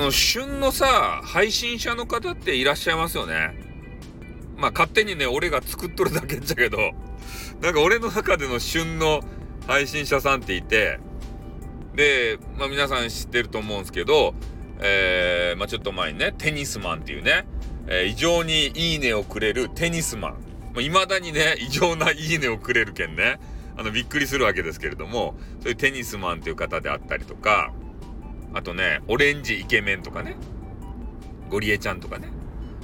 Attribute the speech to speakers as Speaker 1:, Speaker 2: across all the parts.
Speaker 1: の、旬のさ、配信者の方っていらっしゃいますよね。まあ、勝手にね、俺が作っとるだけっちゃけど、なんか俺の中での旬の配信者さんっていて、で、まあ皆さん知ってると思うんですけど、えー、まあちょっと前にね、テニスマンっていうね、えー、異常にいいねをくれるテニスマン。まあ、未だにね、異常ないいねをくれるけんね、あの、びっくりするわけですけれども、そういうテニスマンっていう方であったりとか、あとね、オレンジイケメンとかね、ゴリエちゃんとかね、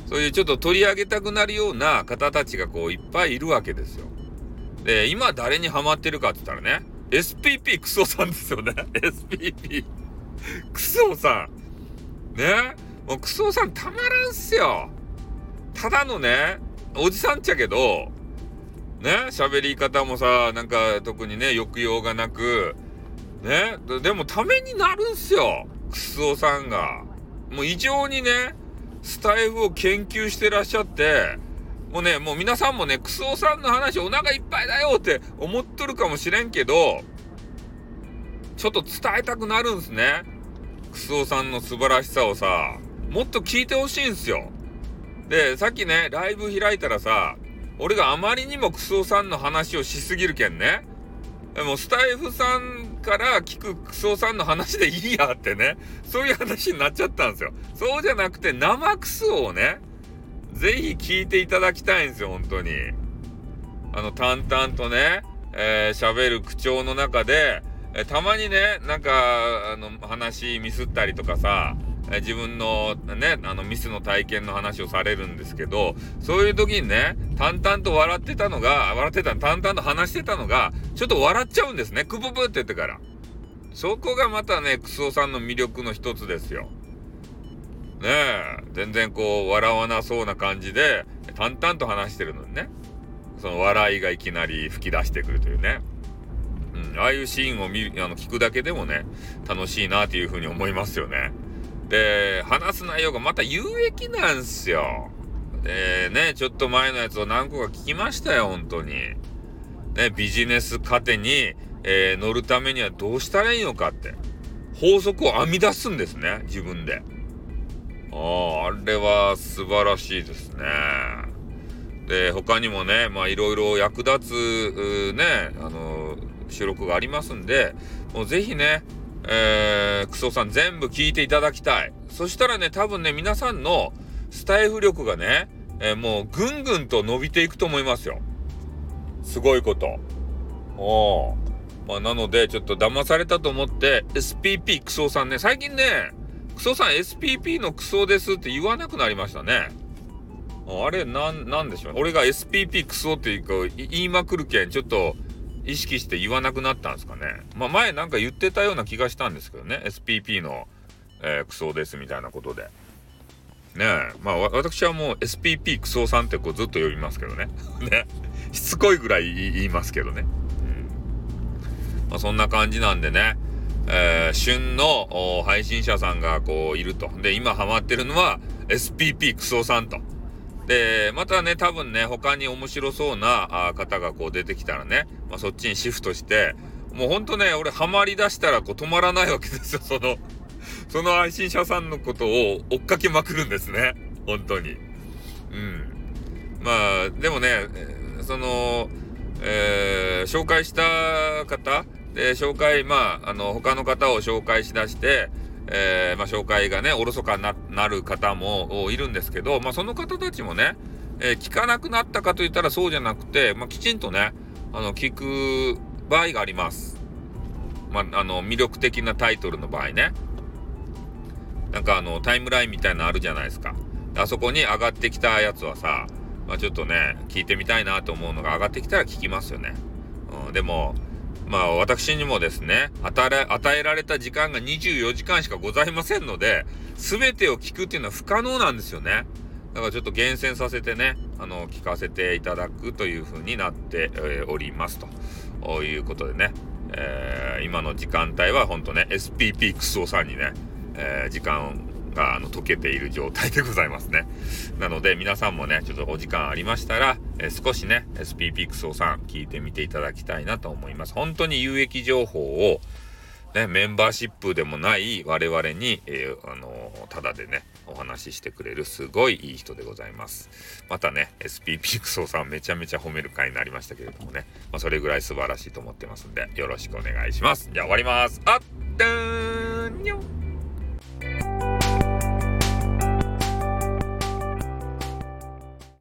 Speaker 1: そういうちょっと取り上げたくなるような方たちがこういっぱいいるわけですよ。で、今誰にハマってるかって言ったらね、SPP クソさんですよね。SPP クソさん。ね。もうクソさんたまらんすよ。ただのね、おじさんっちゃけど、ね、喋り方もさ、なんか特にね、抑揚がなく、ね、でもためになるんすよ。クソさんが。もう異常にね、スタイフを研究してらっしゃって、もうね、もう皆さんもね、クソさんの話お腹いっぱいだよって思っとるかもしれんけど、ちょっと伝えたくなるんすね。クソさんの素晴らしさをさ、もっと聞いてほしいんすよ。で、さっきね、ライブ開いたらさ、俺があまりにもクソさんの話をしすぎるけんね。でもスタイフさんから聞くクソさんの話でいいやってね、そういう話になっちゃったんですよ。そうじゃなくて生クソをね、ぜひ聞いていただきたいんですよ、本当に。あの、淡々とね、えー、喋る口調の中で、えー、たまにね、なんか、あの、話ミスったりとかさ、え、自分のね、あの、ミスの体験の話をされるんですけど、そういう時にね、淡々と笑ってたのが、笑ってた、淡々と話してたのが、ちょっと笑っちゃうんですね。クブブって言ってから。そこがまたね、クソさんの魅力の一つですよ。ねえ、全然こう、笑わなそうな感じで、淡々と話してるのにね、その笑いがいきなり吹き出してくるというね。うん、ああいうシーンを見あの聞くだけでもね、楽しいなというふうに思いますよね。で、話す内容がまた有益なんすよ。で、ね、ちょっと前のやつを何個か聞きましたよ、本当に。ね、ビジネス糧に、えー、乗るためにはどうしたらいいのかって。法則を編み出すんですね、自分で。ああ、あれは素晴らしいですね。で、他にもね、まあいろいろ役立つ、ね、あの、収録がありますんで、もうぜひね、えー、クソさん全部聞いていただきたい。そしたらね、多分ね、皆さんのスタイフ力がね、えー、もうぐんぐんと伸びていくと思いますよ。すごいこと。おまあ、なので、ちょっと騙されたと思って、SPP クソさんね、最近ね、クソさん SPP のクソですって言わなくなりましたね。あれ、なん、なんでしょうね俺が SPP クソっていうか言いまくるけん、ちょっと意識して言わなくなったんですかね。まあ前なんか言ってたような気がしたんですけどね。SPP の、えー、クソですみたいなことで。ねえ。まあ私はもう SPP クソさんってこうずっと呼びますけどね。ね。しつこいぐらい言いますけどね。うん。まあそんな感じなんでね。えー、旬の配信者さんがこういると。で、今ハマってるのは SPP クソさんと。で、またね、多分ね、他に面白そうな方がこう出てきたらね、まあ、そっちにシフトして、もうほんとね、俺ハマり出したらこう止まらないわけですよ、その、その配信者さんのことを追っかけまくるんですね。本当に。うん。まあ、でもね、その、えー、紹介した方、で、紹介、まあ、あの、他の方を紹介しだして、えー、まあ、紹介がね、おろそかになる方もいるんですけど、まあ、その方たちもね、えー、聞かなくなったかといったらそうじゃなくて、まあ、きちんとね、あの、聞く場合があります。まあ、あの、魅力的なタイトルの場合ね。なんかあの、タイムラインみたいなのあるじゃないですか。あそこに上がってきたやつはさ、まあ、ちょっとね、聞いてみたいなと思うのが上がってきたら聞きますよね。うん、でも、まあ私にもですね、与えられた時間が24時間しかございませんので、全てを聞くっていうのは不可能なんですよね。だからちょっと厳選させてね、あの、聞かせていただくという風になって、おりますということでね、えー、今の時間帯は本当ね、SPP クソさんにね、えー、時間があの溶けている状態でございますね。なので皆さんもね、ちょっとお時間ありましたら、え、少しね、SPP クソさん聞いてみていただきたいなと思います。本当に有益情報を、ね、メンバーシップでもない我々に、えー、あのー、ただでね、お話ししてくれるすごいいい人でございます。またね、SP ピクソさんめちゃめちゃ褒める回になりましたけれどもね、まあ、それぐらい素晴らしいと思ってますんで、よろしくお願いします。じゃあ終わります。あっ、ーん